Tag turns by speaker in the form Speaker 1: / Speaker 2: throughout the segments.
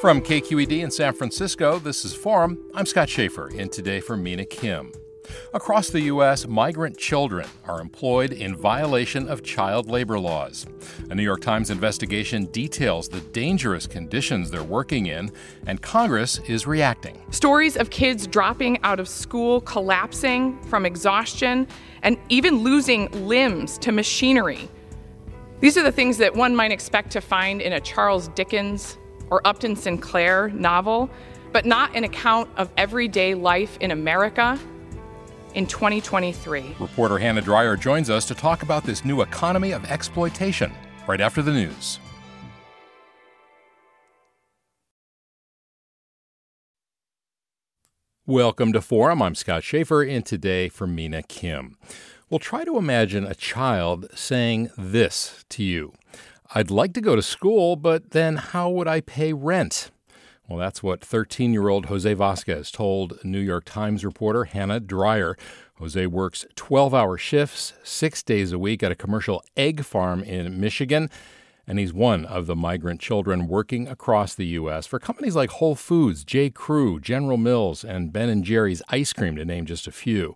Speaker 1: From KQED in San Francisco, this is Forum. I'm Scott Shafer, and today for Mina Kim. Across the U.S., migrant children are employed in violation of child labor laws. A New York Times investigation details the dangerous conditions they're working in, and Congress is reacting.
Speaker 2: Stories of kids dropping out of school, collapsing from exhaustion, and even losing limbs to machinery. These are the things that one might expect to find in a Charles Dickens or Upton Sinclair novel, but not an account of everyday life in America in 2023.
Speaker 1: Reporter Hannah Dreier joins us to talk about this new economy of exploitation right after the news. Welcome to Forum. I'm Scott Shafer, and today for Mina Kim. We'll try to imagine a child saying this to you I'd like to go to school, but then how would I pay rent? Well, that's what 13 year old Jose Vasquez told New York Times reporter Hannah Dreier. Jose works 12 hour shifts, six days a week at a commercial egg farm in Michigan. And he's one of the migrant children working across the U.S. for companies like Whole Foods, J. Crew, General Mills, and Ben & Jerry's Ice Cream, to name just a few.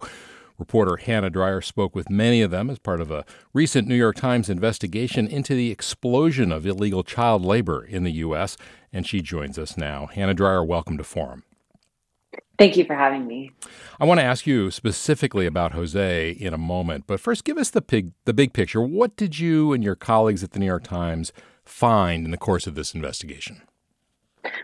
Speaker 1: Reporter Hannah Dreier spoke with many of them as part of a recent New York Times investigation into the explosion of illegal child labor in the U.S., and she joins us now. Hannah Dreier, welcome to Forum.
Speaker 3: Thank you for having me.
Speaker 1: I want to ask you specifically about Jose in a moment, but first give us the big, the big picture. What did you and your colleagues at the New York Times find in the course of this investigation?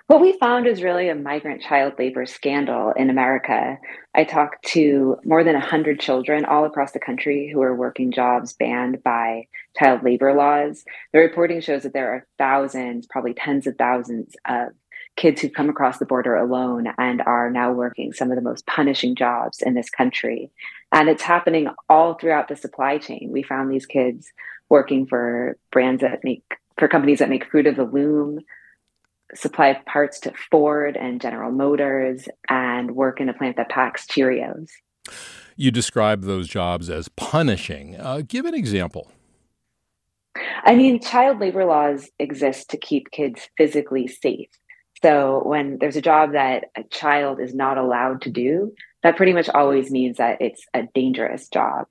Speaker 3: What we found is really a migrant child labor scandal in America. I talked to more than 100 children all across the country who are working jobs banned by child labor laws. The reporting shows that there are thousands, probably tens of thousands of kids who've come across the border alone and are now working some of the most punishing jobs in this country. And it's happening all throughout the supply chain. We found these kids working for brands that make, for companies that make Fruit of the Loom, supply parts to Ford and General Motors and work in a plant that packs Cheerios.
Speaker 1: You describe those jobs as punishing. Uh, give an example.
Speaker 3: I mean, child labor laws exist to keep kids physically safe. So when there's a job that a child is not allowed to do, that pretty much always means that it's a dangerous job.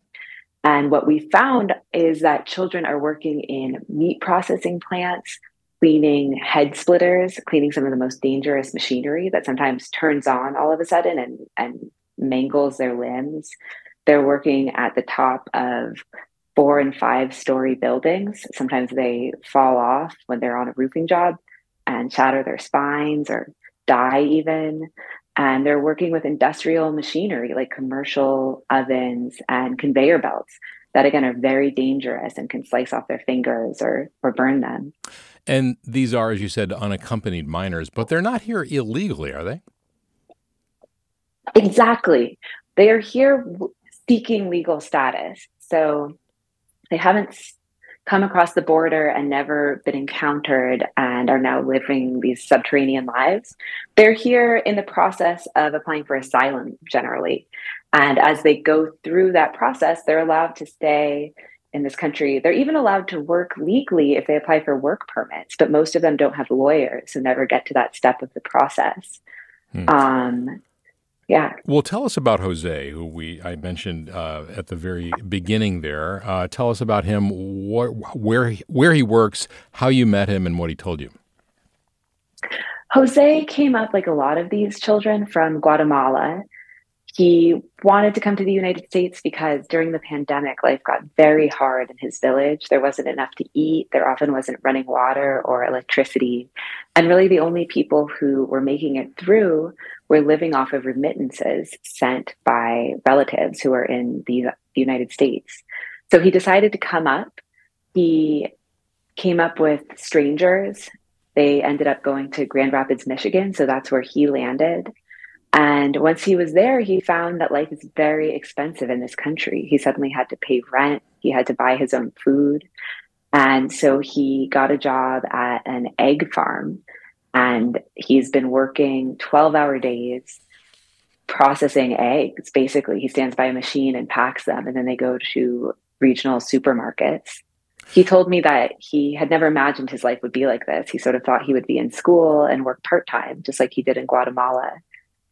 Speaker 3: And what we found is that children are working in meat processing plants cleaning head splitters, cleaning some of the most dangerous machinery that sometimes turns on all of a sudden and, and mangles their limbs. They're working at the top of four and five story buildings. Sometimes they fall off when they're on a roofing job and shatter their spines or die even. And they're working with industrial machinery like commercial ovens and conveyor belts that again are very dangerous and can slice off their fingers or or burn them.
Speaker 1: And these are, as you said, unaccompanied minors, but they're not here illegally, are they?
Speaker 3: Exactly. They are here seeking legal status. So they haven't come across the border and never been encountered and are now living these subterranean lives. They're here in the process of applying for asylum generally. And as they go through that process, they're allowed to stay in this country, they're even allowed to work legally if they apply for work permits, but most of them don't have lawyers and never get to that step of the process. Hmm. Um, yeah.
Speaker 1: Well, tell us about Jose, who we I mentioned uh, at the very beginning. There, uh, tell us about him, wh- where where he works, how you met him, and what he told you.
Speaker 3: Jose came up like a lot of these children from Guatemala. He wanted to come to the United States because during the pandemic, life got very hard in his village. There wasn't enough to eat. There often wasn't running water or electricity. And really, the only people who were making it through were living off of remittances sent by relatives who are in the, the United States. So he decided to come up. He came up with strangers. They ended up going to Grand Rapids, Michigan. So that's where he landed. And once he was there, he found that life is very expensive in this country. He suddenly had to pay rent, he had to buy his own food. And so he got a job at an egg farm. And he's been working 12 hour days processing eggs. Basically, he stands by a machine and packs them, and then they go to regional supermarkets. He told me that he had never imagined his life would be like this. He sort of thought he would be in school and work part time, just like he did in Guatemala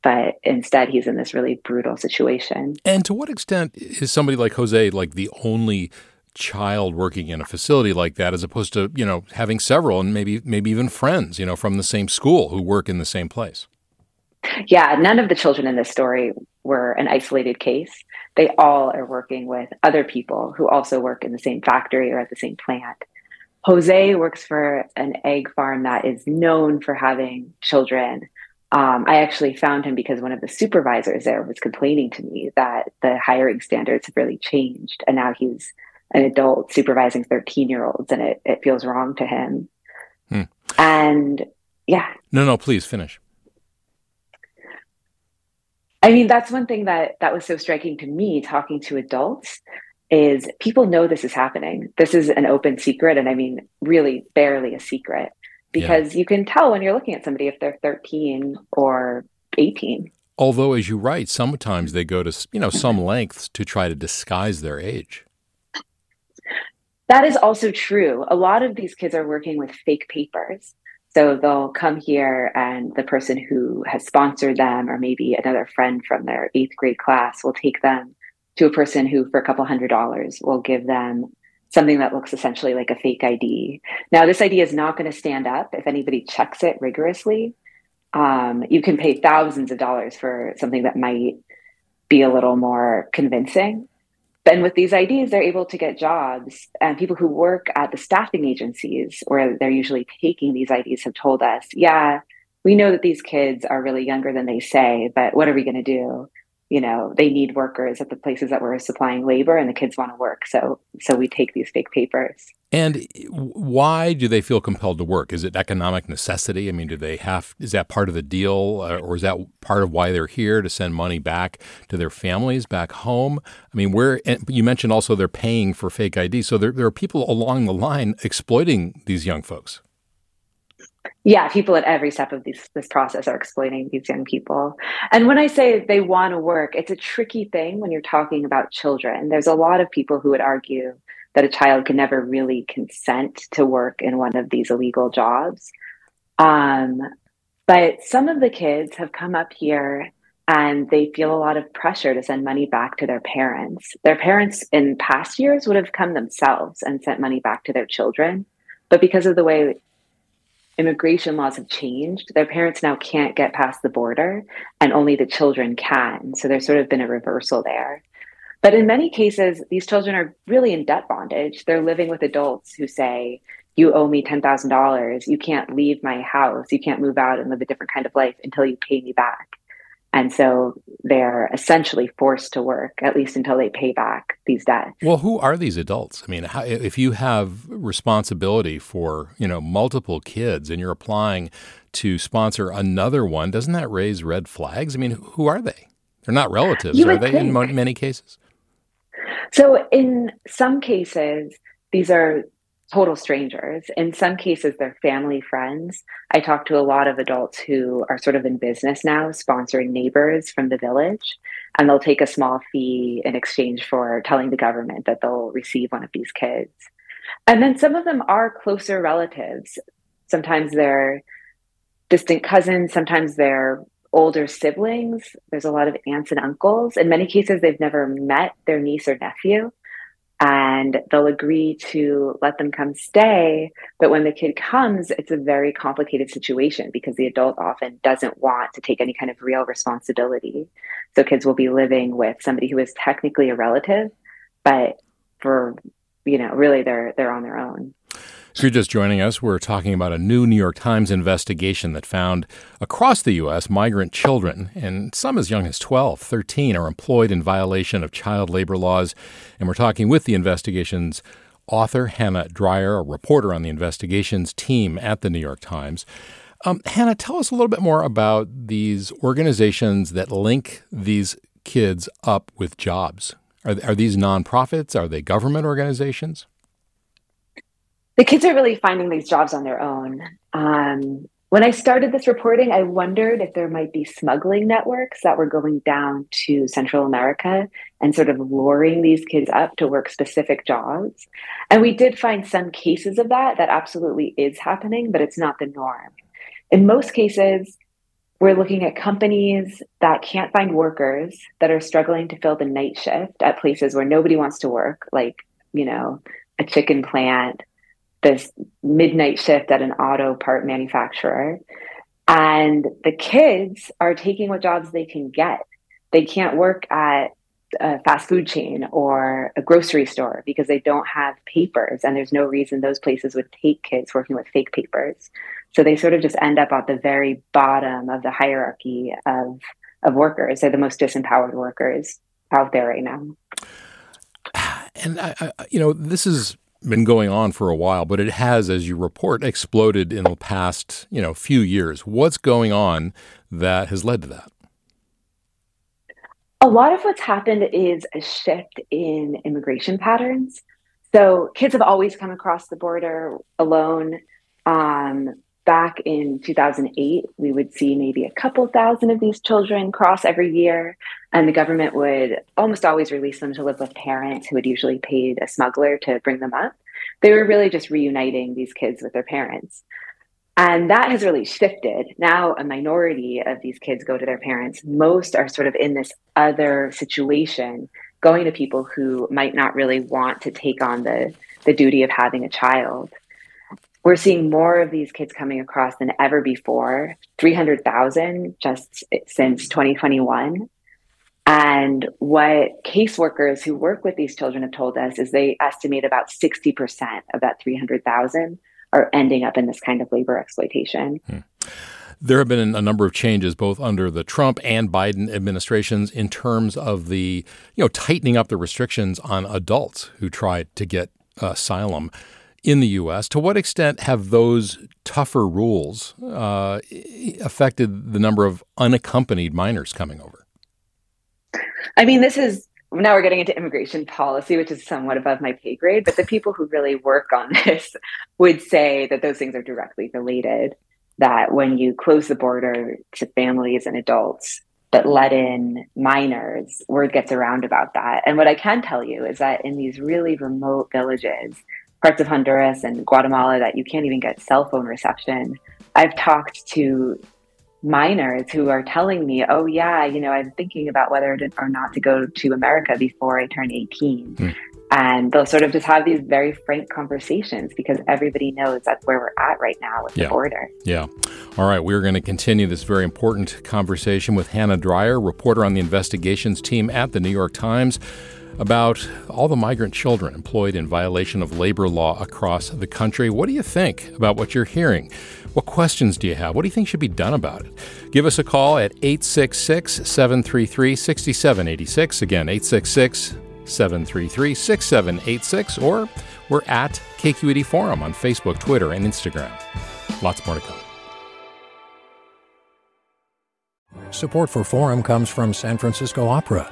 Speaker 3: but instead he's in this really brutal situation.
Speaker 1: And to what extent is somebody like Jose like the only child working in a facility like that as opposed to, you know, having several and maybe maybe even friends, you know, from the same school who work in the same place?
Speaker 3: Yeah, none of the children in this story were an isolated case. They all are working with other people who also work in the same factory or at the same plant. Jose works for an egg farm that is known for having children um, I actually found him because one of the supervisors there was complaining to me that the hiring standards have really changed, and now he's an adult supervising 13 year olds, and it, it feels wrong to him. Hmm. And yeah.
Speaker 1: No, no, please finish.
Speaker 3: I mean, that's one thing that that was so striking to me talking to adults is people know this is happening. This is an open secret, and I mean, really barely a secret because yeah. you can tell when you're looking at somebody if they're 13 or 18.
Speaker 1: Although, as you write, sometimes they go to you know some lengths to try to disguise their age.
Speaker 3: That is also true. A lot of these kids are working with fake papers. So they'll come here, and the person who has sponsored them, or maybe another friend from their eighth grade class, will take them to a person who, for a couple hundred dollars, will give them something that looks essentially like a fake ID. Now, this ID is not going to stand up if anybody checks it rigorously. Um, you can pay thousands of dollars for something that might be a little more convincing. Then, with these IDs, they're able to get jobs. And people who work at the staffing agencies where they're usually taking these IDs have told us, yeah, we know that these kids are really younger than they say, but what are we going to do? You know they need workers at the places that we're supplying labor and the kids want to work. So so we take these fake papers.
Speaker 1: And why do they feel compelled to work? Is it economic necessity? I mean do they have is that part of the deal uh, or is that part of why they're here to send money back to their families back home? I mean where you mentioned also they're paying for fake id so there, there are people along the line exploiting these young folks
Speaker 3: yeah, people at every step of this this process are exploiting these young people. And when I say they want to work, it's a tricky thing when you're talking about children. There's a lot of people who would argue that a child can never really consent to work in one of these illegal jobs. Um, but some of the kids have come up here and they feel a lot of pressure to send money back to their parents. Their parents in past years would have come themselves and sent money back to their children. But because of the way immigration laws have changed. Their parents now can't get past the border and only the children can. So there's sort of been a reversal there. But in many cases, these children are really in debt bondage. They're living with adults who say, You owe me $10,000. You can't leave my house. You can't move out and live a different kind of life until you pay me back. And so they're essentially forced to work, at least until they pay back these debts.
Speaker 1: Well, who are these adults? I mean, how, if you have responsibility for, you know, multiple kids and you're applying to sponsor another one, doesn't that raise red flags? I mean, who are they? They're not relatives, are they, think. in many cases?
Speaker 3: So, in some cases, these are total strangers. In some cases, they're family friends. I talk to a lot of adults who are sort of in business now, sponsoring neighbors from the village, and they'll take a small fee in exchange for telling the government that they'll receive one of these kids. And then some of them are closer relatives. Sometimes they're distant cousins, sometimes they're older siblings. There's a lot of aunts and uncles. In many cases, they've never met their niece or nephew and they'll agree to let them come stay. But when the kid comes, it's a very complicated situation because the adult often doesn't want to take any kind of real responsibility. So kids will be living with somebody who is technically a relative, but for you know, really they're they're on their own.
Speaker 1: If you're just joining us, we're talking about a new New York Times investigation that found across the U.S. migrant children, and some as young as 12, 13, are employed in violation of child labor laws. And we're talking with the investigation's author, Hannah Dreier, a reporter on the investigations team at the New York Times. Um, Hannah, tell us a little bit more about these organizations that link these kids up with jobs. Are, are these nonprofits? Are they government organizations?
Speaker 3: The kids are really finding these jobs on their own. Um, when I started this reporting, I wondered if there might be smuggling networks that were going down to Central America and sort of luring these kids up to work specific jobs. And we did find some cases of that, that absolutely is happening, but it's not the norm. In most cases, we're looking at companies that can't find workers that are struggling to fill the night shift at places where nobody wants to work, like, you know, a chicken plant this midnight shift at an auto part manufacturer. And the kids are taking what jobs they can get. They can't work at a fast food chain or a grocery store because they don't have papers. And there's no reason those places would take kids working with fake papers. So they sort of just end up at the very bottom of the hierarchy of, of workers. They're the most disempowered workers out there right now.
Speaker 1: And, I, I, you know, this is been going on for a while, but it has, as you report, exploded in the past, you know, few years. What's going on that has led to that?
Speaker 3: A lot of what's happened is a shift in immigration patterns. So kids have always come across the border alone. Um, back in 2008, we would see maybe a couple thousand of these children cross every year, and the government would almost always release them to live with parents who had usually paid a smuggler to bring them up. They were really just reuniting these kids with their parents. And that has really shifted. Now, a minority of these kids go to their parents. Most are sort of in this other situation, going to people who might not really want to take on the, the duty of having a child we're seeing more of these kids coming across than ever before 300,000 just since 2021. And what caseworkers who work with these children have told us is they estimate about 60% of that 300,000 are ending up in this kind of labor exploitation. Hmm.
Speaker 1: There have been a number of changes both under the Trump and Biden administrations in terms of the, you know, tightening up the restrictions on adults who try to get asylum in the U.S. To what extent have those tougher rules uh, affected the number of unaccompanied minors coming over?
Speaker 3: I mean, this is now we're getting into immigration policy, which is somewhat above my pay grade, but the people who really work on this would say that those things are directly related. That when you close the border to families and adults, but let in minors, word gets around about that. And what I can tell you is that in these really remote villages, parts of Honduras and Guatemala that you can't even get cell phone reception. I've talked to minors who are telling me, oh, yeah, you know, I'm thinking about whether to, or not to go to America before I turn 18. Mm. And they'll sort of just have these very frank conversations because everybody knows that's where we're at right now with yeah. the border.
Speaker 1: Yeah. All right. We're going to continue this very important conversation with Hannah Dreier, reporter on the investigations team at the New York Times about all the migrant children employed in violation of labor law across the country. What do you think about what you're hearing? What questions do you have? What do you think should be done about it? Give us a call at 866 733 6786. Again, 866 733 6786, or we're at KQED Forum on Facebook, Twitter, and Instagram. Lots more to come.
Speaker 4: Support for Forum comes from San Francisco Opera.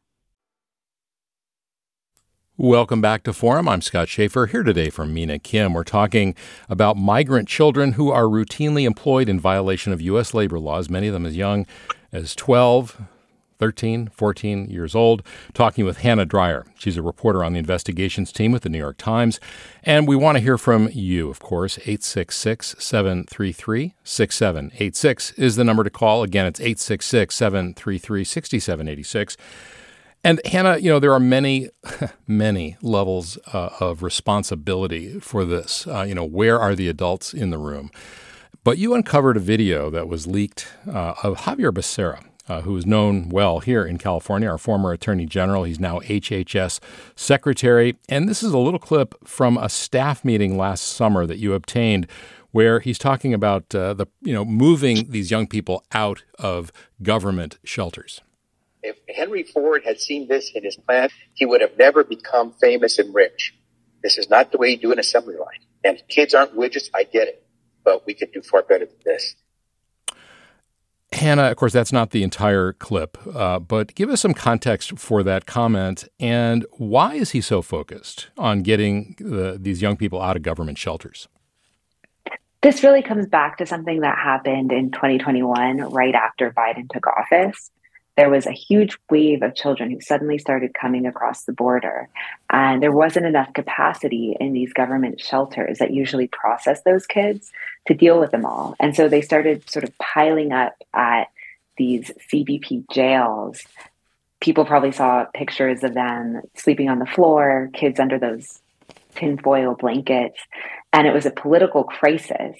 Speaker 1: Welcome back to Forum. I'm Scott Shafer here today from Mina Kim. We're talking about migrant children who are routinely employed in violation of U.S. labor laws, many of them as young as 12, 13, 14 years old, talking with Hannah Dreier. She's a reporter on the investigations team with the New York Times. And we want to hear from you, of course. 866 733 6786 is the number to call. Again, it's 866 733 6786. And Hannah, you know, there are many, many levels uh, of responsibility for this. Uh, you know, where are the adults in the room? But you uncovered a video that was leaked uh, of Xavier Becerra, uh, who is known well here in California, our former attorney general. He's now HHS secretary. And this is a little clip from a staff meeting last summer that you obtained where he's talking about uh, the, you know, moving these young people out of government shelters
Speaker 5: if Henry Ford had seen this in his plan, he would have never become famous and rich. This is not the way you do an assembly line. And kids aren't widgets. I get it, but we could do far better than this.
Speaker 1: Hannah, of course, that's not the entire clip, uh, but give us some context for that comment. And why is he so focused on getting the, these young people out of government shelters?
Speaker 3: This really comes back to something that happened in 2021, right after Biden took office there was a huge wave of children who suddenly started coming across the border. And there wasn't enough capacity in these government shelters that usually process those kids to deal with them all. And so they started sort of piling up at these CBP jails. People probably saw pictures of them sleeping on the floor, kids under those tinfoil blankets. And it was a political crisis.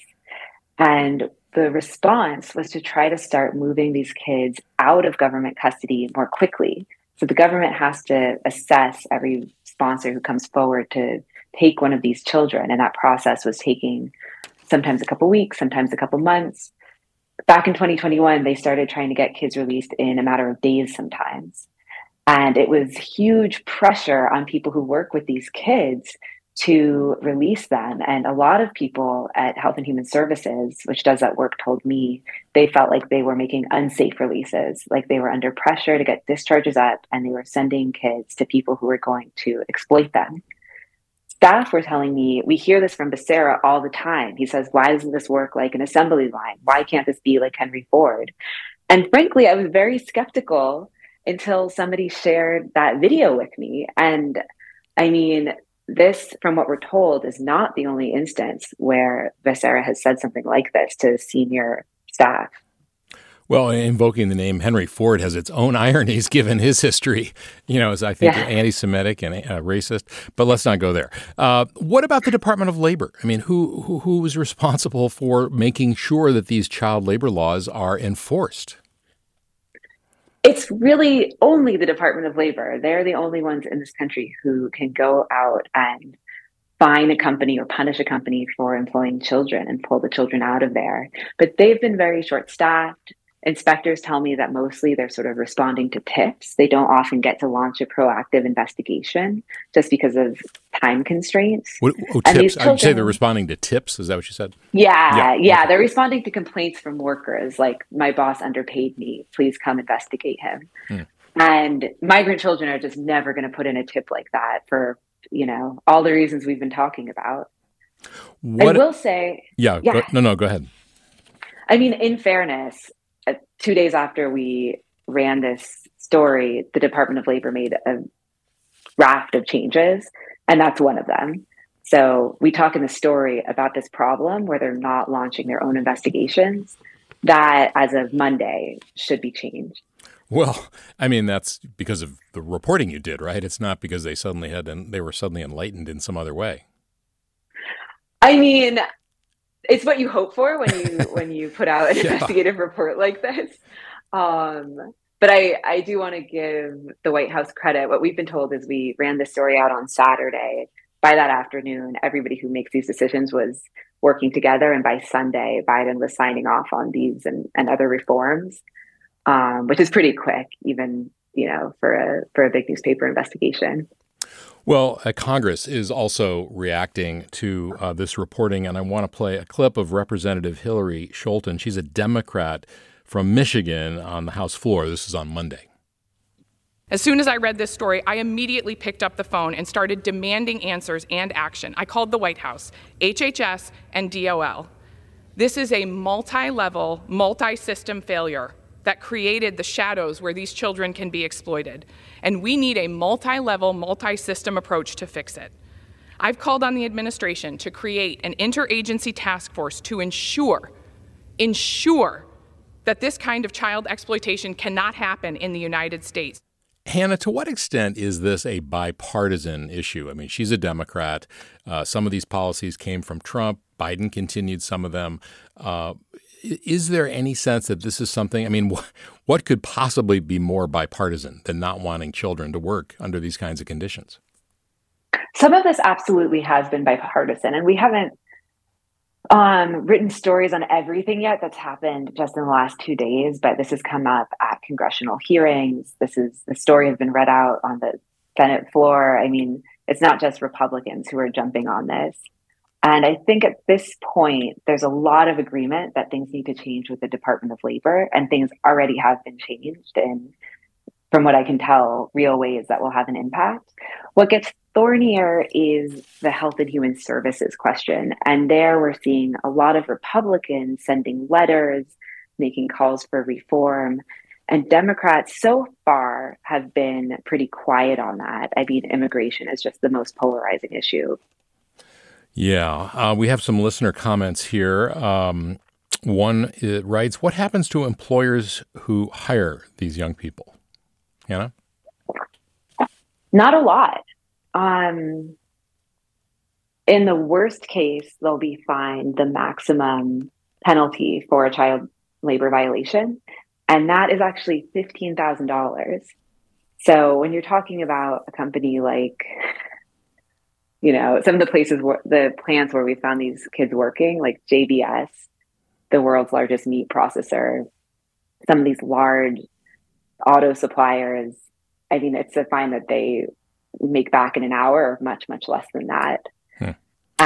Speaker 3: And the response was to try to start moving these kids out of government custody more quickly. So the government has to assess every sponsor who comes forward to take one of these children. And that process was taking sometimes a couple weeks, sometimes a couple months. Back in 2021, they started trying to get kids released in a matter of days sometimes. And it was huge pressure on people who work with these kids to release them. And a lot of people at Health and Human Services, which does that work, told me they felt like they were making unsafe releases, like they were under pressure to get discharges up and they were sending kids to people who were going to exploit them. Staff were telling me, we hear this from Becerra all the time. He says, Why doesn't this work like an assembly line? Why can't this be like Henry Ford? And frankly, I was very skeptical until somebody shared that video with me. And I mean, this, from what we're told, is not the only instance where Becerra has said something like this to senior staff.
Speaker 1: Well, invoking the name Henry Ford has its own ironies given his history, you know, as I think yeah. anti Semitic and uh, racist, but let's not go there. Uh, what about the Department of Labor? I mean, who, who, who is responsible for making sure that these child labor laws are enforced?
Speaker 3: It's really only the Department of Labor. They're the only ones in this country who can go out and fine a company or punish a company for employing children and pull the children out of there. But they've been very short staffed inspectors tell me that mostly they're sort of responding to tips. They don't often get to launch a proactive investigation just because of time constraints.
Speaker 1: What, oh, tips? Children, I'd say they're responding to tips. Is that what you said?
Speaker 3: Yeah, yeah. yeah okay. They're responding to complaints from workers like, my boss underpaid me. Please come investigate him. Hmm. And migrant children are just never going to put in a tip like that for, you know, all the reasons we've been talking about. What, I will say.
Speaker 1: Yeah, yeah. Go, no, no, go ahead.
Speaker 3: I mean, in fairness, two days after we ran this story, the Department of Labor made a raft of changes, and that's one of them. So we talk in the story about this problem where they're not launching their own investigations. That, as of Monday, should be changed.
Speaker 1: Well, I mean that's because of the reporting you did, right? It's not because they suddenly had and they were suddenly enlightened in some other way.
Speaker 3: I mean, it's what you hope for when you when you put out an yeah. investigative report like this. Um, but I, I do want to give the White House credit. What we've been told is we ran the story out on Saturday. By that afternoon, everybody who makes these decisions was working together. And by Sunday, Biden was signing off on these and, and other reforms, um, which is pretty quick, even you know, for a for a big newspaper investigation.
Speaker 1: Well, uh, Congress is also reacting to uh, this reporting, and I want to play a clip of Representative Hillary Scholten. She's a Democrat from Michigan on the House floor. This is on Monday.
Speaker 2: As soon as I read this story, I immediately picked up the phone and started demanding answers and action. I called the White House, HHS, and DOL. This is a multi level, multi system failure that created the shadows where these children can be exploited. And we need a multi level, multi system approach to fix it. I've called on the administration to create an interagency task force to ensure, ensure that this kind of child exploitation cannot happen in the United States.
Speaker 1: Hannah, to what extent is this a bipartisan issue? I mean, she's a Democrat. Uh, some of these policies came from Trump. Biden continued some of them. Uh, is there any sense that this is something? I mean, wh- what could possibly be more bipartisan than not wanting children to work under these kinds of conditions?
Speaker 3: Some of this absolutely has been bipartisan, and we haven't um, written stories on everything yet that's happened just in the last two days, but this has come up at congressional hearings. This is the story has been read out on the Senate floor. I mean, it's not just Republicans who are jumping on this. And I think at this point, there's a lot of agreement that things need to change with the Department of Labor, and things already have been changed in, from what I can tell, real ways that will have an impact. What gets thornier is the health and human services question. And there we're seeing a lot of Republicans sending letters, making calls for reform. And Democrats so far have been pretty quiet on that. I mean, immigration is just the most polarizing issue
Speaker 1: yeah, uh, we have some listener comments here. Um, one writes, "What happens to employers who hire these young people?" Hannah,
Speaker 3: not a lot. Um, in the worst case, they'll be fined the maximum penalty for a child labor violation, and that is actually fifteen thousand dollars. So when you're talking about a company like you know, some of the places where the plants where we found these kids working, like JBS, the world's largest meat processor, some of these large auto suppliers. I mean, it's a fine that they make back in an hour much, much less than that.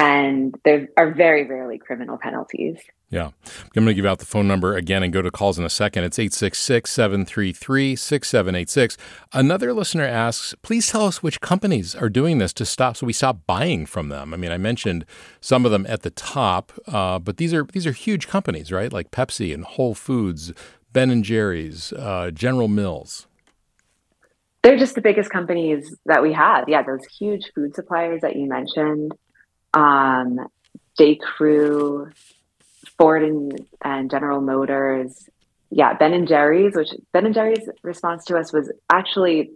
Speaker 3: And there are very rarely criminal penalties.
Speaker 1: Yeah. I'm going to give out the phone number again and go to calls in a second. It's 866 733 6786. Another listener asks, please tell us which companies are doing this to stop so we stop buying from them. I mean, I mentioned some of them at the top, uh, but these are these are huge companies, right? Like Pepsi and Whole Foods, Ben and Jerry's, uh, General Mills.
Speaker 3: They're just the biggest companies that we have. Yeah, those huge food suppliers that you mentioned. Um, J. Crew, Ford and, and General Motors, yeah, Ben and Jerry's, which Ben and Jerry's response to us was actually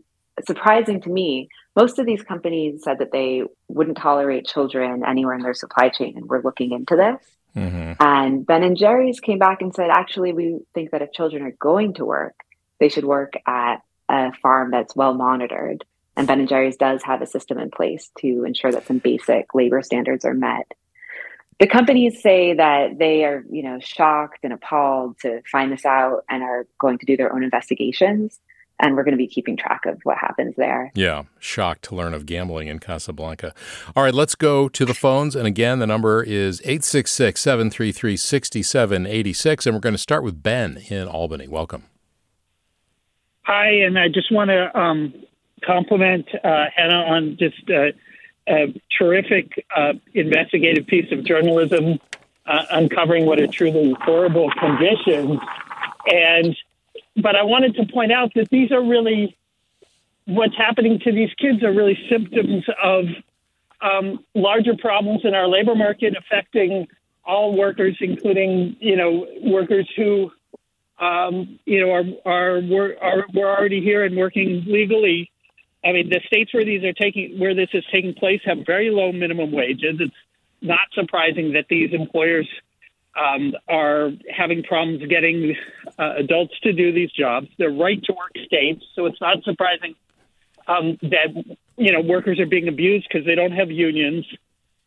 Speaker 3: surprising to me. Most of these companies said that they wouldn't tolerate children anywhere in their supply chain, and we're looking into this. Mm-hmm. And Ben and Jerry's came back and said, actually, we think that if children are going to work, they should work at a farm that's well monitored. And Ben and Jerry's does have a system in place to ensure that some basic labor standards are met the companies say that they are, you know, shocked and appalled to find this out and are going to do their own investigations. And we're going to be keeping track of what happens there.
Speaker 1: Yeah, shocked to learn of gambling in Casablanca. All right, let's go to the phones. And again, the number is 866 733 6786. And we're going to start with Ben in Albany. Welcome.
Speaker 6: Hi, and I just want to um, compliment uh, Hannah on just. Uh, a terrific uh, investigative piece of journalism uh, uncovering what are truly horrible conditions. And but I wanted to point out that these are really what's happening to these kids are really symptoms of um, larger problems in our labor market affecting all workers, including you know workers who um, you know are are are, are already here and working legally I mean, the states where these are taking where this is taking place have very low minimum wages. It's not surprising that these employers um, are having problems getting uh, adults to do these jobs. They're right to work states, so it's not surprising um, that you know workers are being abused because they don't have unions.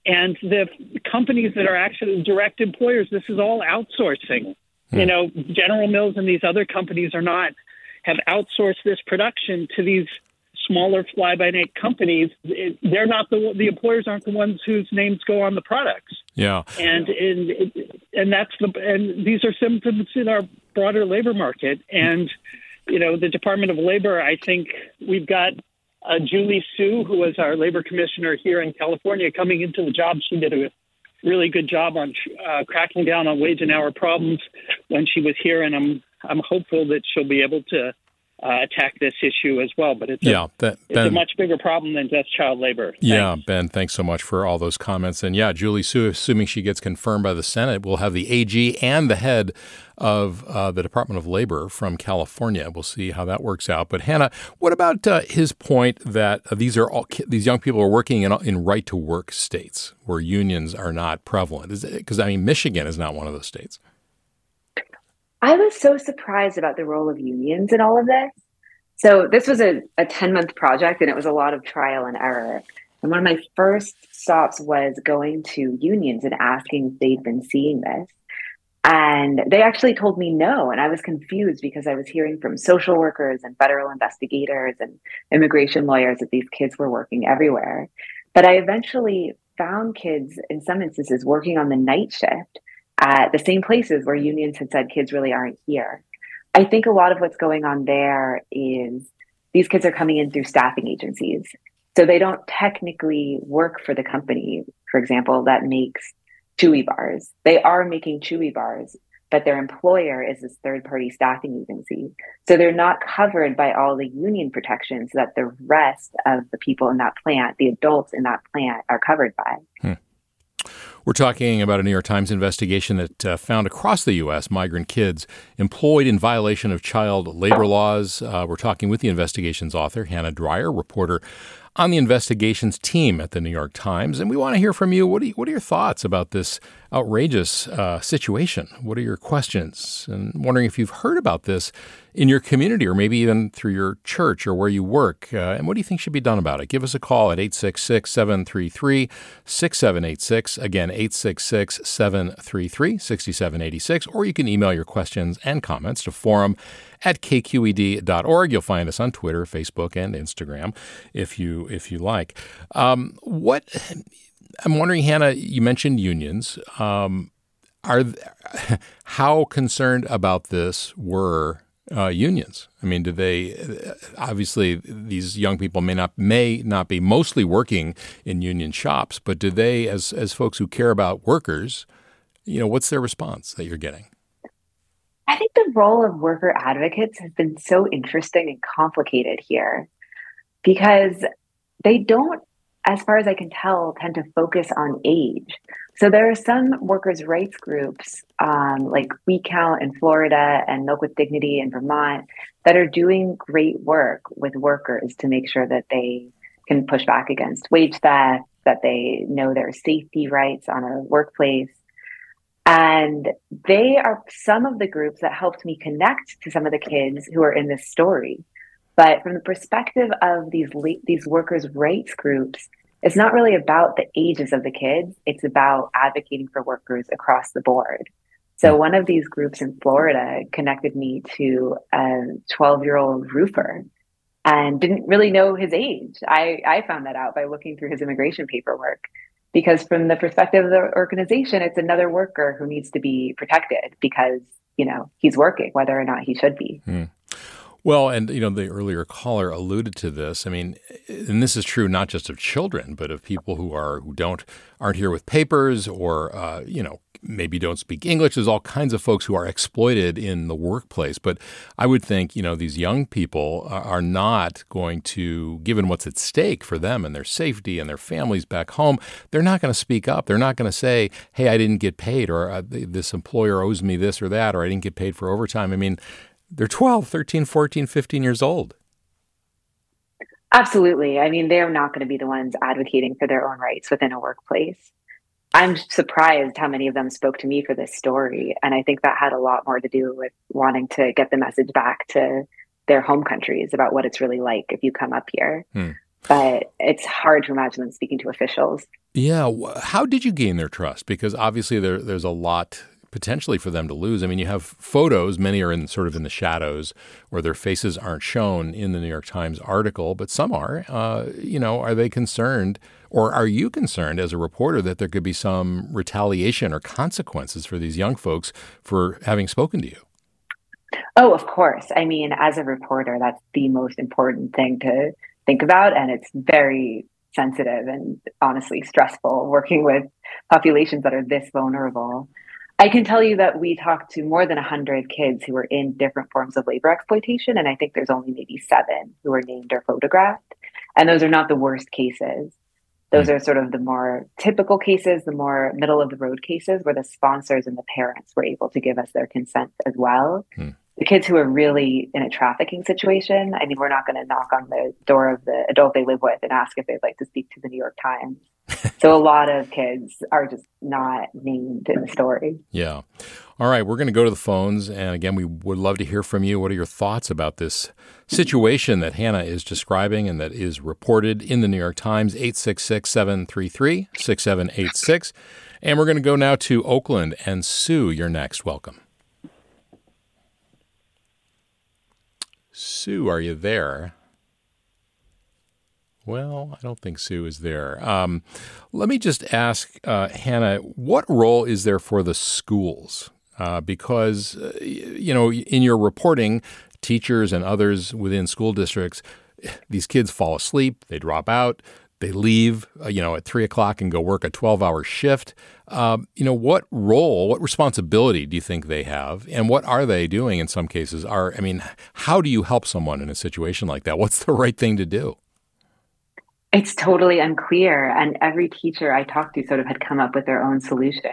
Speaker 6: And the companies that are actually direct employers, this is all outsourcing. Hmm. You know, General Mills and these other companies are not have outsourced this production to these smaller fly by night companies. It, they're not the the employers aren't the ones whose names go on the products.
Speaker 1: Yeah,
Speaker 6: and and and that's the and these are symptoms in our broader labor market. And you know, the Department of Labor. I think we've got uh, Julie Su, who was our labor commissioner here in California, coming into the job. She did a really good job on uh, cracking down on wage and hour problems when she was here, and I'm I'm hopeful that she'll be able to uh, attack this issue as well. But it's yeah, a, ben, it's a much bigger problem than just child labor. Thanks.
Speaker 1: Yeah, Ben, thanks so much for all those comments. And yeah, Julie Su, assuming she gets confirmed by the Senate, will have the AG and the head of uh, the Department of Labor from California. We'll see how that works out. But Hannah, what about uh, his point that uh, these are all these young people are working in, in right to work states where unions are not prevalent? Because I mean, Michigan is not one of those states.
Speaker 3: I was so surprised about the role of unions in all of this. So this was a, a 10 month project and it was a lot of trial and error. And one of my first stops was going to unions and asking if they'd been seeing this. And they actually told me no. And I was confused because I was hearing from social workers and federal investigators and immigration lawyers that these kids were working everywhere. But I eventually found kids in some instances working on the night shift at the same places where unions had said kids really aren't here. I think a lot of what's going on there is these kids are coming in through staffing agencies. So they don't technically work for the company, for example, that makes chewy bars. They are making chewy bars, but their employer is this third party staffing agency. So they're not covered by all the union protections that the rest of the people in that plant, the adults in that plant, are covered by. Hmm.
Speaker 1: We're talking about a New York Times investigation that uh, found across the U.S. migrant kids employed in violation of child labor laws. Uh, we're talking with the investigation's author, Hannah Dreier, reporter on the investigations team at the New York Times. And we want to hear from you. What are, you, what are your thoughts about this outrageous uh, situation? What are your questions? And wondering if you've heard about this in your community or maybe even through your church or where you work. Uh, and what do you think should be done about it? Give us a call at 866 733 6786. Again, 866 733 6786. Or you can email your questions and comments to forum at kqed.org. You'll find us on Twitter, Facebook, and Instagram if you if you like. Um, what I'm wondering, Hannah, you mentioned unions. Um, are how concerned about this were uh, unions? I mean, do they obviously these young people may not may not be mostly working in union shops, but do they, as as folks who care about workers, you know, what's their response that you're getting?
Speaker 3: I think the role of worker advocates has been so interesting and complicated here because they don't, as far as I can tell, tend to focus on age. So there are some workers' rights groups um, like We Count in Florida and Milk with Dignity in Vermont that are doing great work with workers to make sure that they can push back against wage theft, that they know their safety rights on a workplace. And they are some of the groups that helped me connect to some of the kids who are in this story. But from the perspective of these these workers' rights groups, it's not really about the ages of the kids. It's about advocating for workers across the board. So one of these groups in Florida connected me to a 12 year old roofer and didn't really know his age. I, I found that out by looking through his immigration paperwork because from the perspective of the organization it's another worker who needs to be protected because you know he's working whether or not he should be
Speaker 1: mm. Well, and you know, the earlier caller alluded to this. I mean, and this is true not just of children, but of people who are who don't aren't here with papers or uh, you know maybe don't speak English. There's all kinds of folks who are exploited in the workplace. But I would think, you know, these young people are not going to, given what's at stake for them and their safety and their families back home, they're not going to speak up. They're not going to say, hey, I didn't get paid, or uh, this employer owes me this or that, or I didn't get paid for overtime. I mean, they're 12, 13, 14, 15 years old.
Speaker 3: Absolutely. I mean, they're not going to be the ones advocating for their own rights within a workplace. I'm surprised how many of them spoke to me for this story. And I think that had a lot more to do with wanting to get the message back to their home countries about what it's really like if you come up here. Hmm. But it's hard to imagine them speaking to officials.
Speaker 1: Yeah. How did you gain their trust? Because obviously there, there's a lot potentially for them to lose. I mean, you have photos, many are in sort of in the shadows or their faces aren't shown in the New York Times article, but some are. Uh, you know, are they concerned or are you concerned as a reporter that there could be some retaliation or consequences for these young folks for having spoken to you?
Speaker 3: Oh, of course. I mean, as a reporter, that's the most important thing to think about. And it's very sensitive and honestly stressful working with populations that are this vulnerable. I can tell you that we talked to more than 100 kids who were in different forms of labor exploitation, and I think there's only maybe seven who were named or photographed. And those are not the worst cases. Those hmm. are sort of the more typical cases, the more middle of the road cases where the sponsors and the parents were able to give us their consent as well. Hmm the kids who are really in a trafficking situation, I mean, we're not going to knock on the door of the adult they live with and ask if they'd like to speak to the New York Times. So a lot of kids are just not named in the story.
Speaker 1: Yeah. All right, we're going to go to the phones. And again, we would love to hear from you. What are your thoughts about this situation that Hannah is describing and that is reported in the New York Times? 866 733 6786. And we're going to go now to Oakland. And Sue, you're next. Welcome. Sue, are you there? Well, I don't think Sue is there. Um, let me just ask uh, Hannah, what role is there for the schools? Uh, because, uh, you know, in your reporting, teachers and others within school districts, these kids fall asleep, they drop out, they leave, uh, you know, at three o'clock and go work a 12 hour shift. Um, you know, what role, what responsibility do you think they have? And what are they doing in some cases? Are, I mean, how do you help someone in a situation like that? What's the right thing to do?
Speaker 3: It's totally unclear. And every teacher I talked to sort of had come up with their own solution.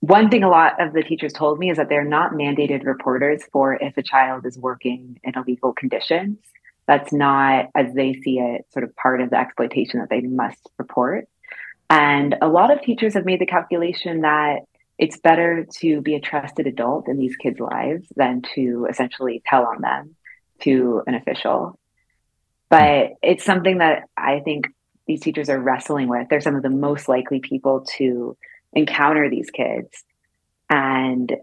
Speaker 3: One thing a lot of the teachers told me is that they're not mandated reporters for if a child is working in illegal conditions that's not, as they see it, sort of part of the exploitation that they must report. And a lot of teachers have made the calculation that it's better to be a trusted adult in these kids' lives than to essentially tell on them to an official. But it's something that I think these teachers are wrestling with. They're some of the most likely people to encounter these kids. And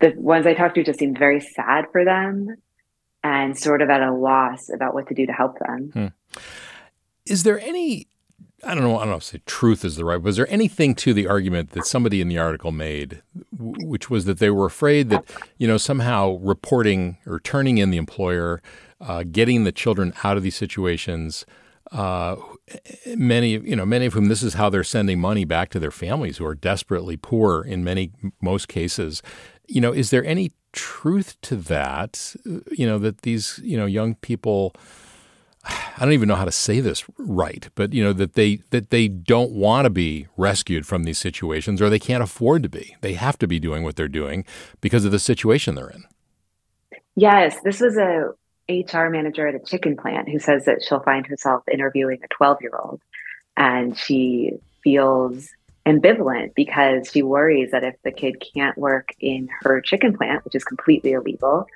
Speaker 3: the ones I talked to just seemed very sad for them and sort of at a loss about what to do to help them. Hmm.
Speaker 1: Is there any I don't know. I don't know if say truth is the right. Was there anything to the argument that somebody in the article made, which was that they were afraid that you know somehow reporting or turning in the employer, uh, getting the children out of these situations, uh, many you know many of whom this is how they're sending money back to their families who are desperately poor in many most cases. You know, is there any truth to that? You know, that these, you know, young people, I don't even know how to say this right, but you know that they that they don't want to be rescued from these situations or they can't afford to be. They have to be doing what they're doing because of the situation they're in.
Speaker 3: Yes, this was a HR manager at a chicken plant who says that she'll find herself interviewing a 12-year-old and she feels ambivalent because she worries that if the kid can't work in her chicken plant, which is completely illegal,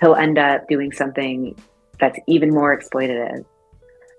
Speaker 3: he'll end up doing something that's even more exploitative.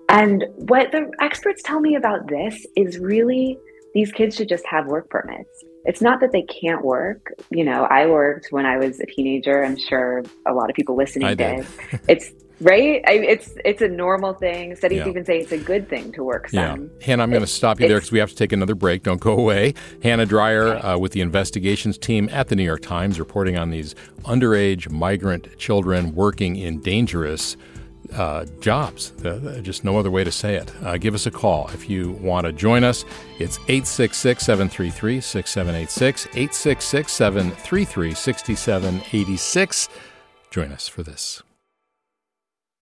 Speaker 3: And what the experts tell me about this is really these kids should just have work permits. It's not that they can't work. You know, I worked when I was a teenager. I'm sure a lot of people listening did. it's right I, it's it's a normal thing studies yeah. even say it's a good thing to work some
Speaker 1: yeah. hannah i'm going to stop you there because we have to take another break don't go away hannah Dreier okay. uh, with the investigations team at the new york times reporting on these underage migrant children working in dangerous uh, jobs. Uh, just no other way to say it. Uh, give us a call if you want to join us. It's 866 733 6786, 866 733 6786. Join us for this.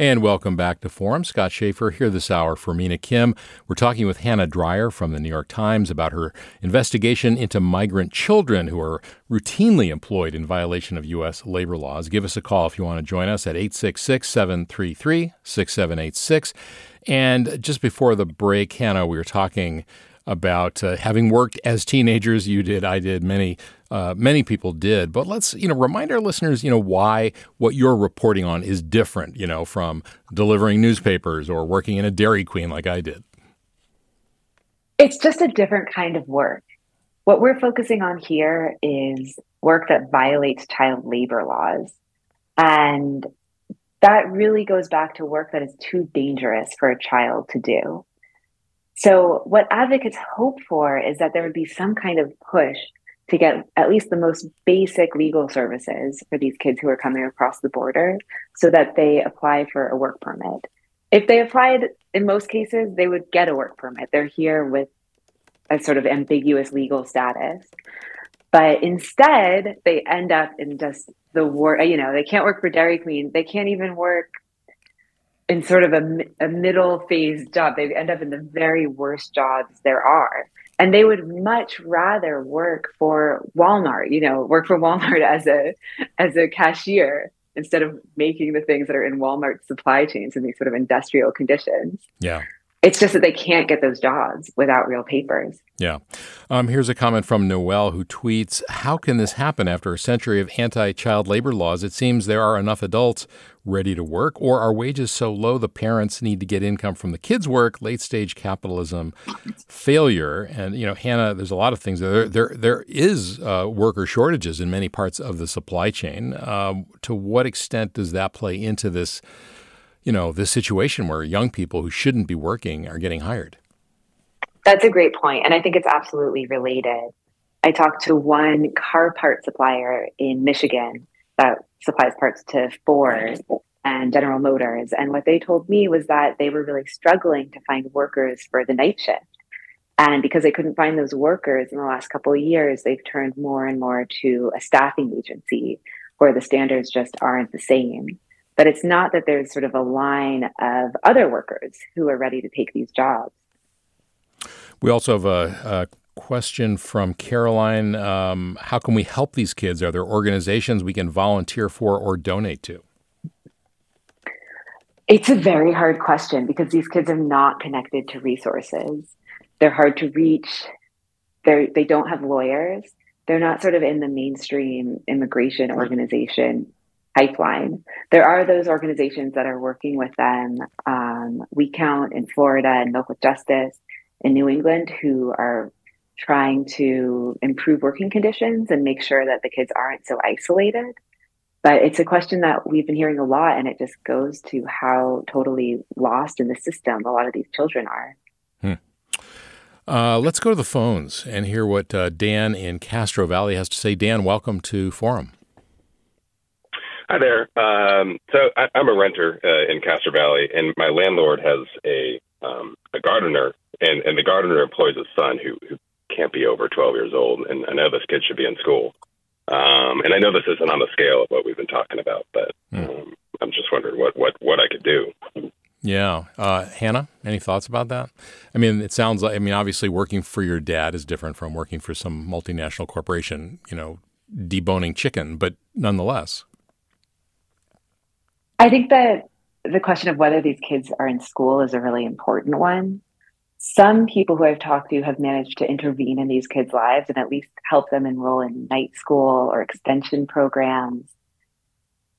Speaker 1: And welcome back to Forum. Scott Shafer here this hour for Mina Kim. We're talking with Hannah Dreier from the New York Times about her investigation into migrant children who are routinely employed in violation of U.S. labor laws. Give us a call if you want to join us at 866 733 6786. And just before the break, Hannah, we were talking about uh, having worked as teenagers. You did, I did, many uh, many people did. But let's you know remind our listeners you know why what you're reporting on is different. You know from delivering newspapers or working in a Dairy Queen like I did.
Speaker 3: It's just a different kind of work. What we're focusing on here is work that violates child labor laws. And that really goes back to work that is too dangerous for a child to do. So, what advocates hope for is that there would be some kind of push to get at least the most basic legal services for these kids who are coming across the border so that they apply for a work permit. If they applied, in most cases, they would get a work permit. They're here with a sort of ambiguous legal status. But instead, they end up in just the war, you know, they can't work for Dairy Queen. They can't even work in sort of a, a middle phase job. They end up in the very worst jobs there are. And they would much rather work for Walmart, you know, work for Walmart as a as a cashier instead of making the things that are in Walmart supply chains in these sort of industrial conditions.
Speaker 1: Yeah.
Speaker 3: It's just that they can't get those jobs without real papers.
Speaker 1: Yeah. Um, here's a comment from Noel who tweets How can this happen after a century of anti child labor laws? It seems there are enough adults ready to work, or are wages so low the parents need to get income from the kids' work? Late stage capitalism failure. And, you know, Hannah, there's a lot of things. There, there, there is uh, worker shortages in many parts of the supply chain. Um, to what extent does that play into this? You know, this situation where young people who shouldn't be working are getting hired.
Speaker 3: That's a great point, and I think it's absolutely related. I talked to one car part supplier in Michigan that supplies parts to Ford and General Motors, and what they told me was that they were really struggling to find workers for the night shift. And because they couldn't find those workers in the last couple of years, they've turned more and more to a staffing agency where the standards just aren't the same. But it's not that there's sort of a line of other workers who are ready to take these jobs.
Speaker 1: We also have a, a question from Caroline. Um, how can we help these kids? Are there organizations we can volunteer for or donate to?
Speaker 3: It's a very hard question because these kids are not connected to resources. They're hard to reach. They're, they don't have lawyers. They're not sort of in the mainstream immigration organization pipeline. There are those organizations that are working with them. Um, WeCount in Florida and Milk with Justice in New England who are trying to improve working conditions and make sure that the kids aren't so isolated. But it's a question that we've been hearing a lot, and it just goes to how totally lost in the system a lot of these children are.
Speaker 1: Hmm. Uh, let's go to the phones and hear what uh, Dan in Castro Valley has to say. Dan, welcome to Forum.
Speaker 7: Hi there. Um, so I, am a renter uh, in Castro Valley, and my landlord has a um, a gardener, and, and the gardener employs a son who, who can't be over 12 years old. And I know this kid should be in school. Um, and I know this isn't on the scale of what we've been talking about, but hmm. um, I'm just wondering what, what, what I could do.
Speaker 1: Yeah. Uh, Hannah, any thoughts about that? I mean, it sounds like, I mean, obviously working for your dad is different from working for some multinational corporation, you know, deboning chicken, but nonetheless.
Speaker 3: I think that the question of whether these kids are in school is a really important one. Some people who I've talked to have managed to intervene in these kids' lives and at least help them enroll in night school or extension programs.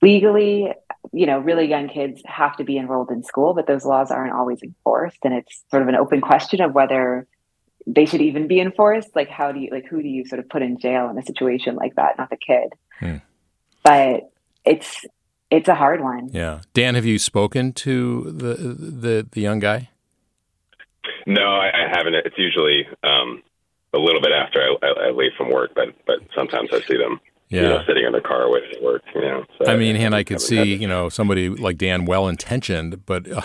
Speaker 3: Legally, you know, really young kids have to be enrolled in school, but those laws aren't always enforced. And it's sort of an open question of whether they should even be enforced. Like, how do you, like, who do you sort of put in jail in a situation like that? Not the kid. Hmm. But it's, it's a hard one.
Speaker 1: Yeah. Dan, have you spoken to the, the, the young guy?
Speaker 7: No, I, I haven't. It's usually um, a little bit after I, I, I leave from work, but, but sometimes I see them yeah. You know, sitting in the car waiting to work. You know,
Speaker 1: so I mean, and I could see, you know, somebody like Dan, well intentioned, but uh,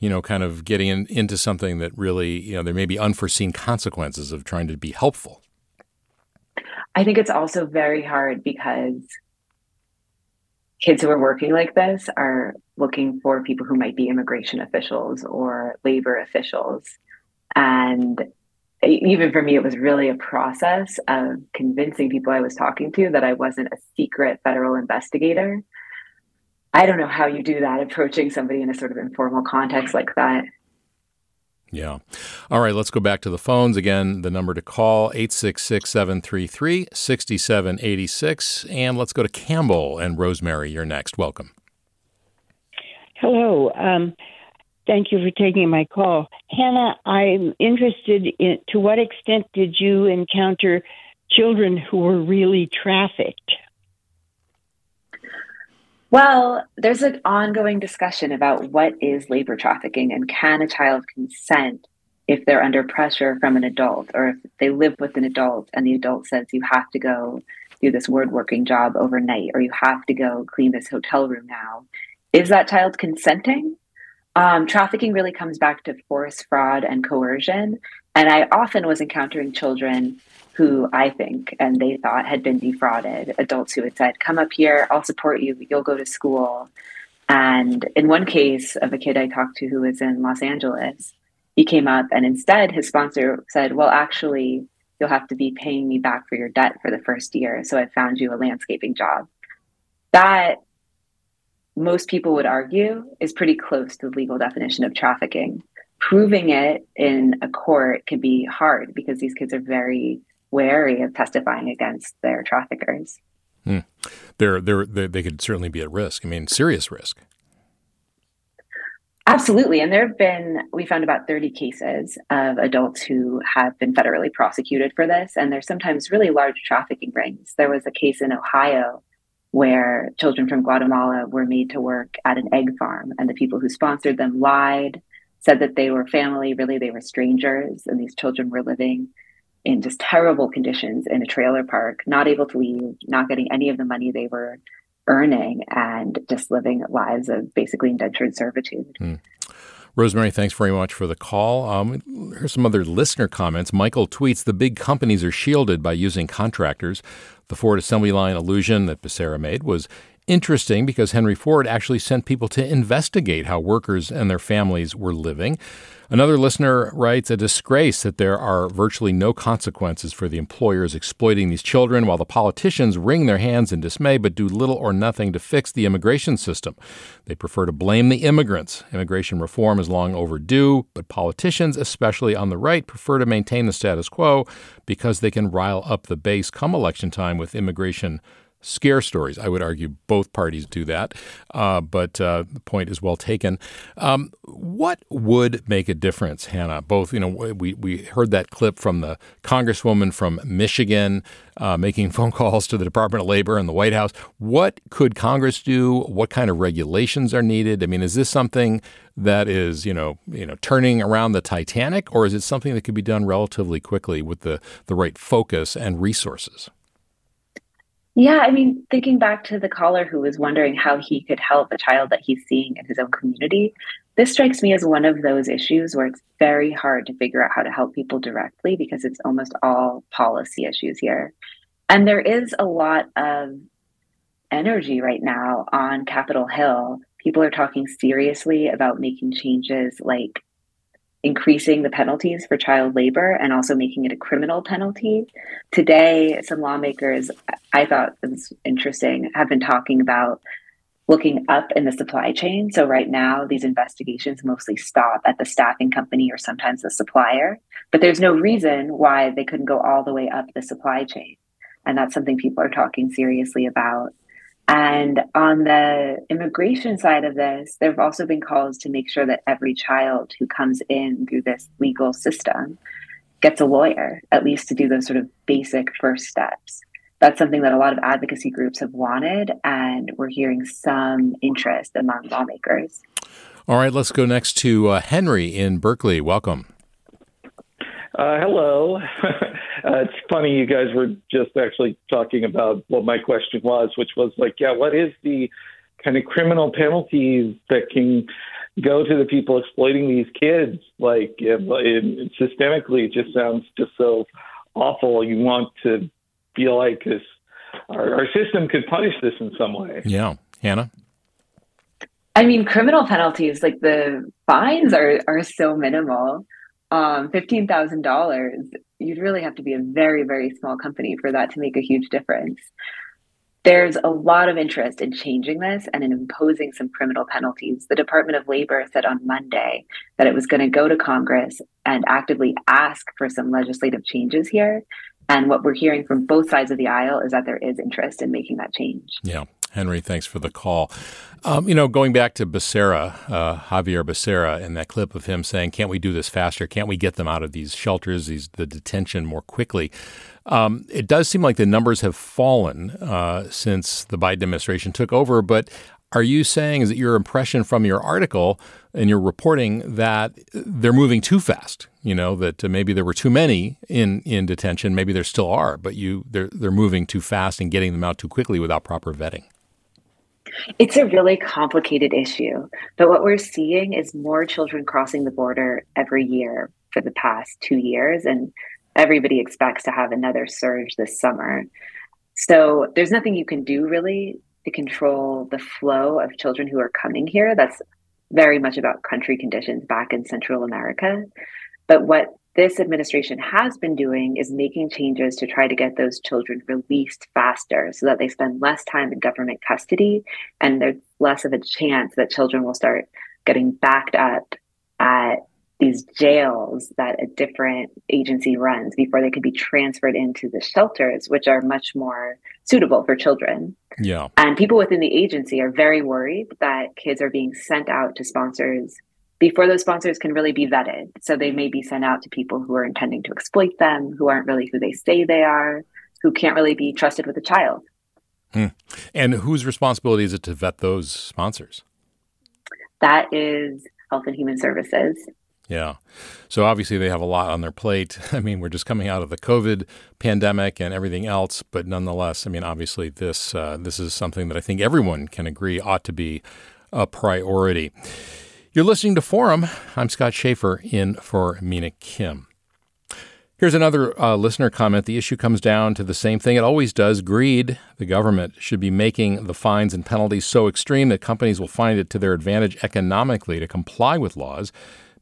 Speaker 1: you know, kind of getting in, into something that really, you know, there may be unforeseen consequences of trying to be helpful.
Speaker 3: I think it's also very hard because kids who are working like this are looking for people who might be immigration officials or labor officials, and even for me, it was really a process of convincing people I was talking to that I wasn't a secret federal investigator. I don't know how you do that, approaching somebody in a sort of informal context like that.
Speaker 1: Yeah. All right, let's go back to the phones. Again, the number to call 866-733-6786 and let's go to Campbell and Rosemary. You're next. Welcome.
Speaker 8: Hello. Um, Thank you for taking my call. Hannah, I'm interested in to what extent did you encounter children who were really trafficked?
Speaker 3: Well, there's an ongoing discussion about what is labor trafficking and can a child consent if they're under pressure from an adult or if they live with an adult and the adult says you have to go do this word working job overnight or you have to go clean this hotel room now. Is that child consenting? Um, trafficking really comes back to force, fraud, and coercion. And I often was encountering children who I think and they thought had been defrauded, adults who had said, Come up here, I'll support you, you'll go to school. And in one case of a kid I talked to who was in Los Angeles, he came up and instead his sponsor said, Well, actually, you'll have to be paying me back for your debt for the first year. So I found you a landscaping job. That most people would argue is pretty close to the legal definition of trafficking. Proving it in a court can be hard because these kids are very wary of testifying against their traffickers.
Speaker 1: Hmm. They're, they're, they're, they could certainly be at risk. I mean, serious risk.
Speaker 3: Absolutely. And there have been, we found about 30 cases of adults who have been federally prosecuted for this. And there's sometimes really large trafficking rings. There was a case in Ohio where children from Guatemala were made to work at an egg farm, and the people who sponsored them lied, said that they were family, really they were strangers, and these children were living in just terrible conditions in a trailer park, not able to leave, not getting any of the money they were earning, and just living lives of basically indentured servitude. Mm.
Speaker 1: Rosemary, thanks very much for the call. Um, here's some other listener comments. Michael tweets The big companies are shielded by using contractors. The Ford assembly line illusion that Becerra made was interesting because Henry Ford actually sent people to investigate how workers and their families were living. Another listener writes a disgrace that there are virtually no consequences for the employers exploiting these children while the politicians wring their hands in dismay but do little or nothing to fix the immigration system. They prefer to blame the immigrants. Immigration reform is long overdue, but politicians, especially on the right, prefer to maintain the status quo because they can rile up the base come election time with immigration scare stories. I would argue both parties do that, uh, but uh, the point is well taken. Um, what would make a difference, Hannah? Both, you know, we, we heard that clip from the congresswoman from Michigan uh, making phone calls to the Department of Labor and the White House. What could Congress do? What kind of regulations are needed? I mean, is this something that is, you know, you know, turning around the Titanic, or is it something that could be done relatively quickly with the, the right focus and resources?
Speaker 3: Yeah, I mean, thinking back to the caller who was wondering how he could help a child that he's seeing in his own community, this strikes me as one of those issues where it's very hard to figure out how to help people directly because it's almost all policy issues here. And there is a lot of energy right now on Capitol Hill. People are talking seriously about making changes like increasing the penalties for child labor and also making it a criminal penalty. Today, some lawmakers, I thought was interesting, have been talking about looking up in the supply chain. So right now, these investigations mostly stop at the staffing company or sometimes the supplier, but there's no reason why they couldn't go all the way up the supply chain. And that's something people are talking seriously about. And on the immigration side of this, there have also been calls to make sure that every child who comes in through this legal system gets a lawyer, at least to do those sort of basic first steps that's something that a lot of advocacy groups have wanted, and we're hearing some interest among lawmakers.
Speaker 1: All right, let's go next to uh, Henry in Berkeley. Welcome.
Speaker 9: Uh, hello. uh, it's funny, you guys were just actually talking about what my question was, which was like, yeah, what is the kind of criminal penalties that can go to the people exploiting these kids? Like, if, it, systemically, it just sounds just so awful. You want to feel like this our, our system could punish this in some way.
Speaker 1: Yeah, Hannah.
Speaker 3: I mean, criminal penalties like the fines are are so minimal. Um, Fifteen thousand dollars. You'd really have to be a very very small company for that to make a huge difference. There's a lot of interest in changing this and in imposing some criminal penalties. The Department of Labor said on Monday that it was going to go to Congress and actively ask for some legislative changes here. And what we're hearing from both sides of the aisle is that there is interest in making that change.
Speaker 1: Yeah. Henry, thanks for the call. Um, you know, going back to Becerra, uh, Xavier Becerra, and that clip of him saying, "Can't we do this faster? Can't we get them out of these shelters, these the detention more quickly?" Um, it does seem like the numbers have fallen uh, since the Biden administration took over. But are you saying is it your impression from your article and your reporting that they're moving too fast? You know that uh, maybe there were too many in, in detention. Maybe there still are, but you they're they're moving too fast and getting them out too quickly without proper vetting.
Speaker 3: It's a really complicated issue, but what we're seeing is more children crossing the border every year for the past two years, and everybody expects to have another surge this summer. So there's nothing you can do really to control the flow of children who are coming here. That's very much about country conditions back in Central America. But what this administration has been doing is making changes to try to get those children released faster so that they spend less time in government custody and there's less of a chance that children will start getting backed up at these jails that a different agency runs before they could be transferred into the shelters, which are much more suitable for children.
Speaker 1: Yeah.
Speaker 3: And people within the agency are very worried that kids are being sent out to sponsors before those sponsors can really be vetted. So they may be sent out to people who are intending to exploit them, who aren't really who they say they are, who can't really be trusted with a child.
Speaker 1: Hmm. And whose responsibility is it to vet those sponsors?
Speaker 3: That is Health and Human Services.
Speaker 1: Yeah. So obviously they have a lot on their plate. I mean, we're just coming out of the COVID pandemic and everything else, but nonetheless, I mean, obviously this uh, this is something that I think everyone can agree ought to be a priority. You're listening to Forum. I'm Scott Shafer in for Mina Kim. Here's another uh, listener comment. The issue comes down to the same thing it always does greed. The government should be making the fines and penalties so extreme that companies will find it to their advantage economically to comply with laws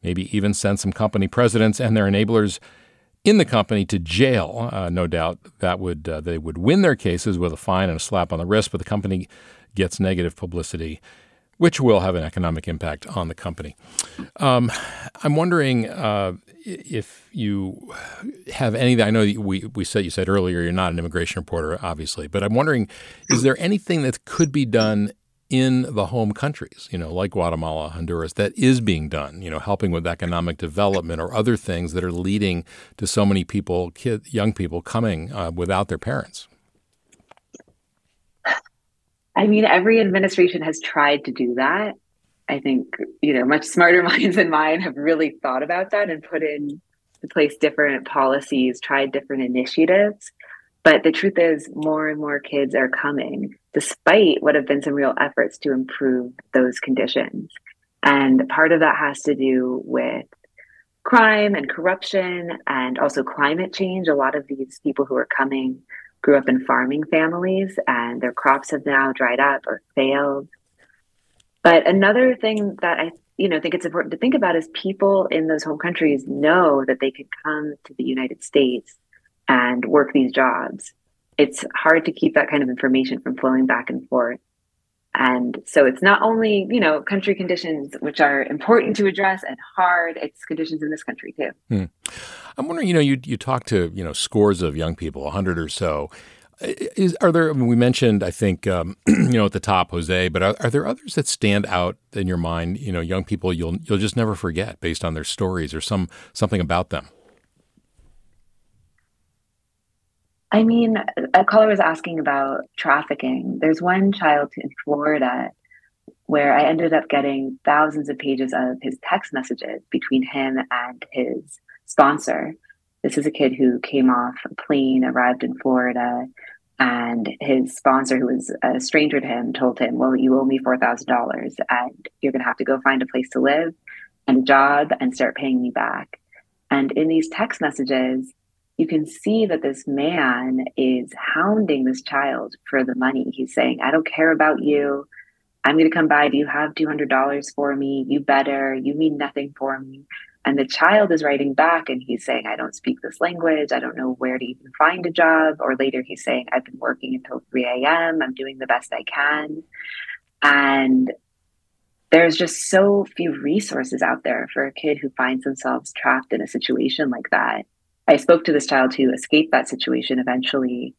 Speaker 1: maybe even send some company presidents and their enablers in the company to jail. Uh, no doubt that would uh, they would win their cases with a fine and a slap on the wrist, but the company gets negative publicity, which will have an economic impact on the company. Um, I'm wondering uh, if you have any. I know we we said you said earlier you're not an immigration reporter, obviously, but I'm wondering, is there anything that could be done in the home countries, you know, like Guatemala, Honduras, that is being done, you know, helping with economic development or other things that are leading to so many people, kid, young people coming uh, without their parents?
Speaker 3: I mean, every administration has tried to do that. I think, you know, much smarter minds than mine have really thought about that and put in place different policies, tried different initiatives. But the truth is, more and more kids are coming, despite what have been some real efforts to improve those conditions. And part of that has to do with crime and corruption and also climate change. A lot of these people who are coming grew up in farming families and their crops have now dried up or failed. But another thing that I you know think it's important to think about is people in those home countries know that they could come to the United States and work these jobs. It's hard to keep that kind of information from flowing back and forth. And so it's not only, you know, country conditions, which are important to address and hard, it's conditions in this country too.
Speaker 1: Hmm. I'm wondering, you know, you, you talk to, you know, scores of young people, 100 or so. Is, are there, I mean, we mentioned, I think, um, you know, at the top, Jose, but are, are, there others that stand out in your mind, you know, young people you'll, you'll just never forget based on their stories or some, something about them?
Speaker 3: I mean, a caller was asking about trafficking. There's one child in Florida where I ended up getting thousands of pages of his text messages between him and his sponsor. This is a kid who came off a plane, arrived in Florida, and his sponsor, who was a stranger to him, told him, Well, you owe me $4,000 and you're going to have to go find a place to live and a job and start paying me back. And in these text messages, you can see that this man is hounding this child for the money. He's saying, I don't care about you. I'm going to come by. Do you have $200 for me? You better. You mean nothing for me. And the child is writing back and he's saying, I don't speak this language. I don't know where to even find a job. Or later he's saying, I've been working until 3 a.m. I'm doing the best I can. And there's just so few resources out there for a kid who finds themselves trapped in a situation like that. I spoke to this child who escaped that situation eventually.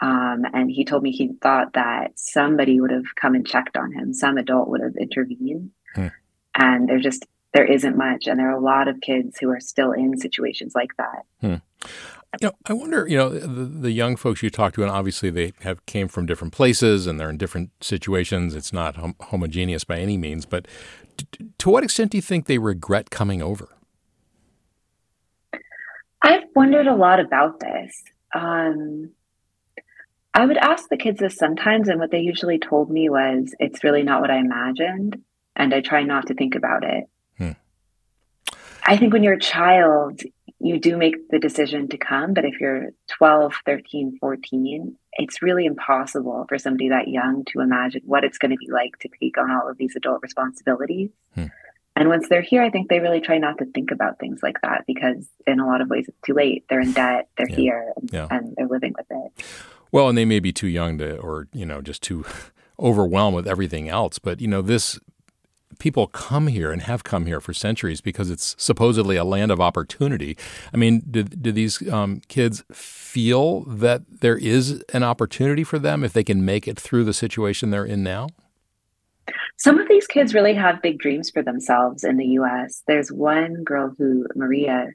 Speaker 3: Um, and he told me he thought that somebody would have come and checked on him, some adult would have intervened. Hmm. And there just there isn't much, and there are a lot of kids who are still in situations like that.
Speaker 1: Hmm. You know, I wonder. You know, the, the, young folks you talk to, and obviously they have came from different places and they're in different situations. It's not hom- homogeneous by any means, but t- to what extent do you think they regret coming over?
Speaker 3: I've wondered a lot about this. Um, I would ask the kids this sometimes, and what they usually told me was, it's really not what I imagined, and I try not to think about it. Hmm. I think when you're a child, you do make the decision to come, but if you're 12, 13, 14, it's really impossible for somebody that young to imagine what it's going to be like to take on all of these adult responsibilities. Hmm. And once they're here, I think they really try not to think about things like that because, in a lot of ways, it's too late. They're in debt, they're yeah. here, and, yeah. and they're living with it.
Speaker 1: Well, and they may be too young to, or, you know, just too overwhelmed with everything else. But, you know, this people come here and have come here for centuries because it's supposedly a land of opportunity. I mean, do, do these um, kids feel that there is an opportunity for them if they can make it through the situation they're in now?
Speaker 3: Some of these kids really have big dreams for themselves in the US. There's one girl who, Maria,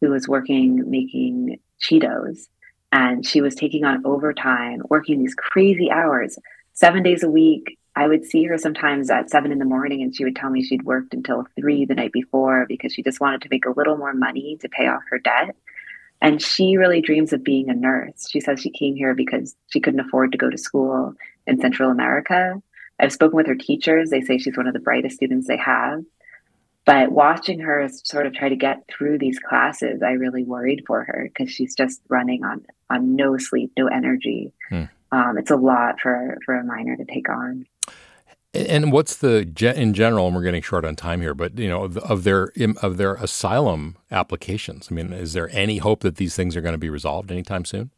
Speaker 3: who was working making Cheetos, and she was taking on overtime, working these crazy hours, seven days a week. I would see her sometimes at seven in the morning, and she would tell me she'd worked until three the night before because she just wanted to make a little more money to pay off her debt. And she really dreams of being a nurse. She says she came here because she couldn't afford to go to school in Central America. I've spoken with her teachers. They say she's one of the brightest students they have. But watching her sort of try to get through these classes, I really worried for her because she's just running on on no sleep, no energy. Hmm. Um, it's a lot for for a minor to take on.
Speaker 1: And what's the in general? And we're getting short on time here, but you know, of their of their asylum applications. I mean, is there any hope that these things are going to be resolved anytime soon?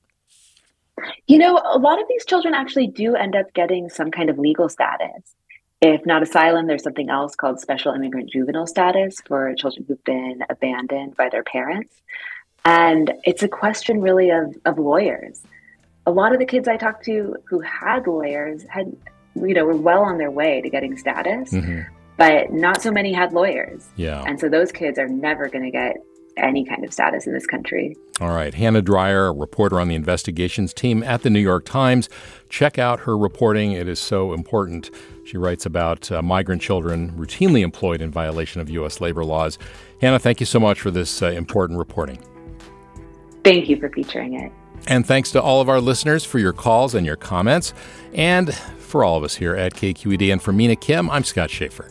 Speaker 3: You know, a lot of these children actually do end up getting some kind of legal status. If not asylum, there's something else called special immigrant juvenile status for children who've been abandoned by their parents. And it's a question really of, of lawyers. A lot of the kids I talked to who had lawyers had, you know, were well on their way to getting status, mm-hmm. but not so many had lawyers.
Speaker 1: Yeah.
Speaker 3: And so those kids are never going to get any kind of status in this country.
Speaker 1: All right. Hannah Dreier, a reporter on the investigations team at the New York Times. Check out her reporting. It is so important. She writes about uh, migrant children routinely employed in violation of U.S. labor laws. Hannah, thank you so much for this uh, important reporting.
Speaker 3: Thank you for featuring it.
Speaker 1: And thanks to all of our listeners for your calls and your comments. And for all of us here at KQED and for Mina Kim, I'm Scott Shafer.